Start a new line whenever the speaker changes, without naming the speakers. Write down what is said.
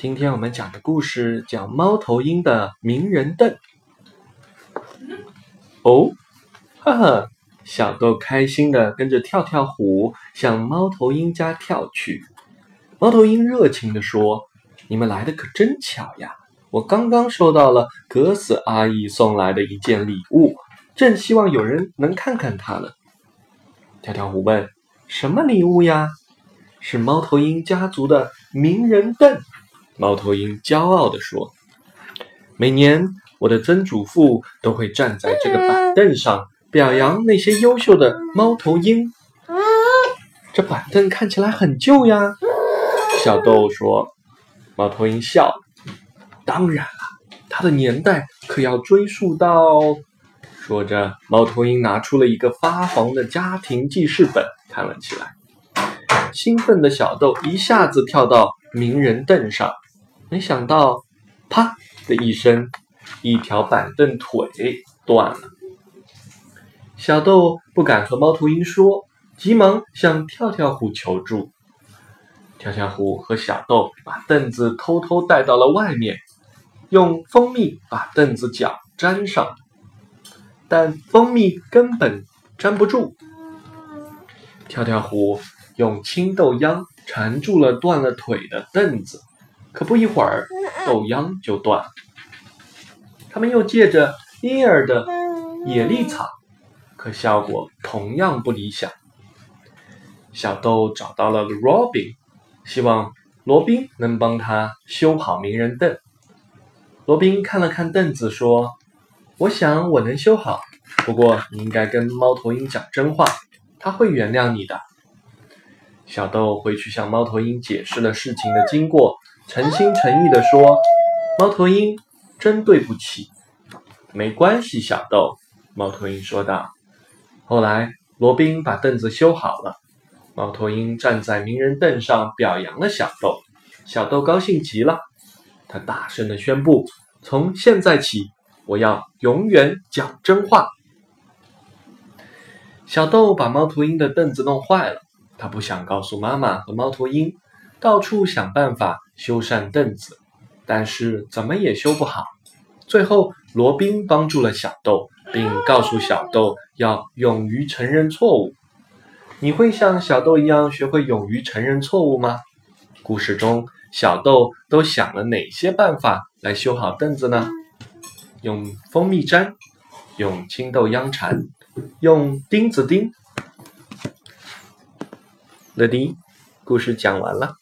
今天我们讲的故事叫《猫头鹰的名人凳》。哦，哈哈！小豆开心的跟着跳跳虎向猫头鹰家跳去。猫头鹰热情的说：“你们来的可真巧呀！我刚刚收到了格斯阿姨送来的一件礼物，正希望有人能看看它呢。”跳跳虎问：“什么礼物呀？”“是猫头鹰家族的名人凳。”猫头鹰骄傲地说：“每年我的曾祖父都会站在这个板凳上，表扬那些优秀的猫头鹰。这板凳看起来很旧呀。”小豆说。猫头鹰笑：“当然了，它的年代可要追溯到……”说着，猫头鹰拿出了一个发黄的家庭记事本，看了起来。兴奋的小豆一下子跳到名人凳上。没想到，啪的一声，一条板凳腿断了。小豆不敢和猫头鹰说，急忙向跳跳虎求助。跳跳虎和小豆把凳子偷偷带到了外面，用蜂蜜把凳子脚粘上，但蜂蜜根本粘不住。跳跳虎用青豆秧缠住了断了腿的凳子。可不一会儿，豆秧就断了。他们又借着婴儿的野丽草，可效果同样不理想。小豆找到了罗宾，希望罗宾能帮他修好名人凳。罗宾看了看凳子，说：“我想我能修好，不过你应该跟猫头鹰讲真话，他会原谅你的。”小豆回去向猫头鹰解释了事情的经过。诚心诚意地说：“猫头鹰，真对不起。”没关系，小豆。猫头鹰说道。后来，罗宾把凳子修好了。猫头鹰站在名人凳上表扬了小豆。小豆高兴极了，他大声地宣布：“从现在起，我要永远讲真话。”小豆把猫头鹰的凳子弄坏了，他不想告诉妈妈和猫头鹰。到处想办法修缮凳子，但是怎么也修不好。最后，罗宾帮助了小豆，并告诉小豆要勇于承认错误。你会像小豆一样学会勇于承认错误吗？故事中，小豆都想了哪些办法来修好凳子呢？用蜂蜜粘，用青豆秧缠，用钉子钉。乐迪，故事讲完了。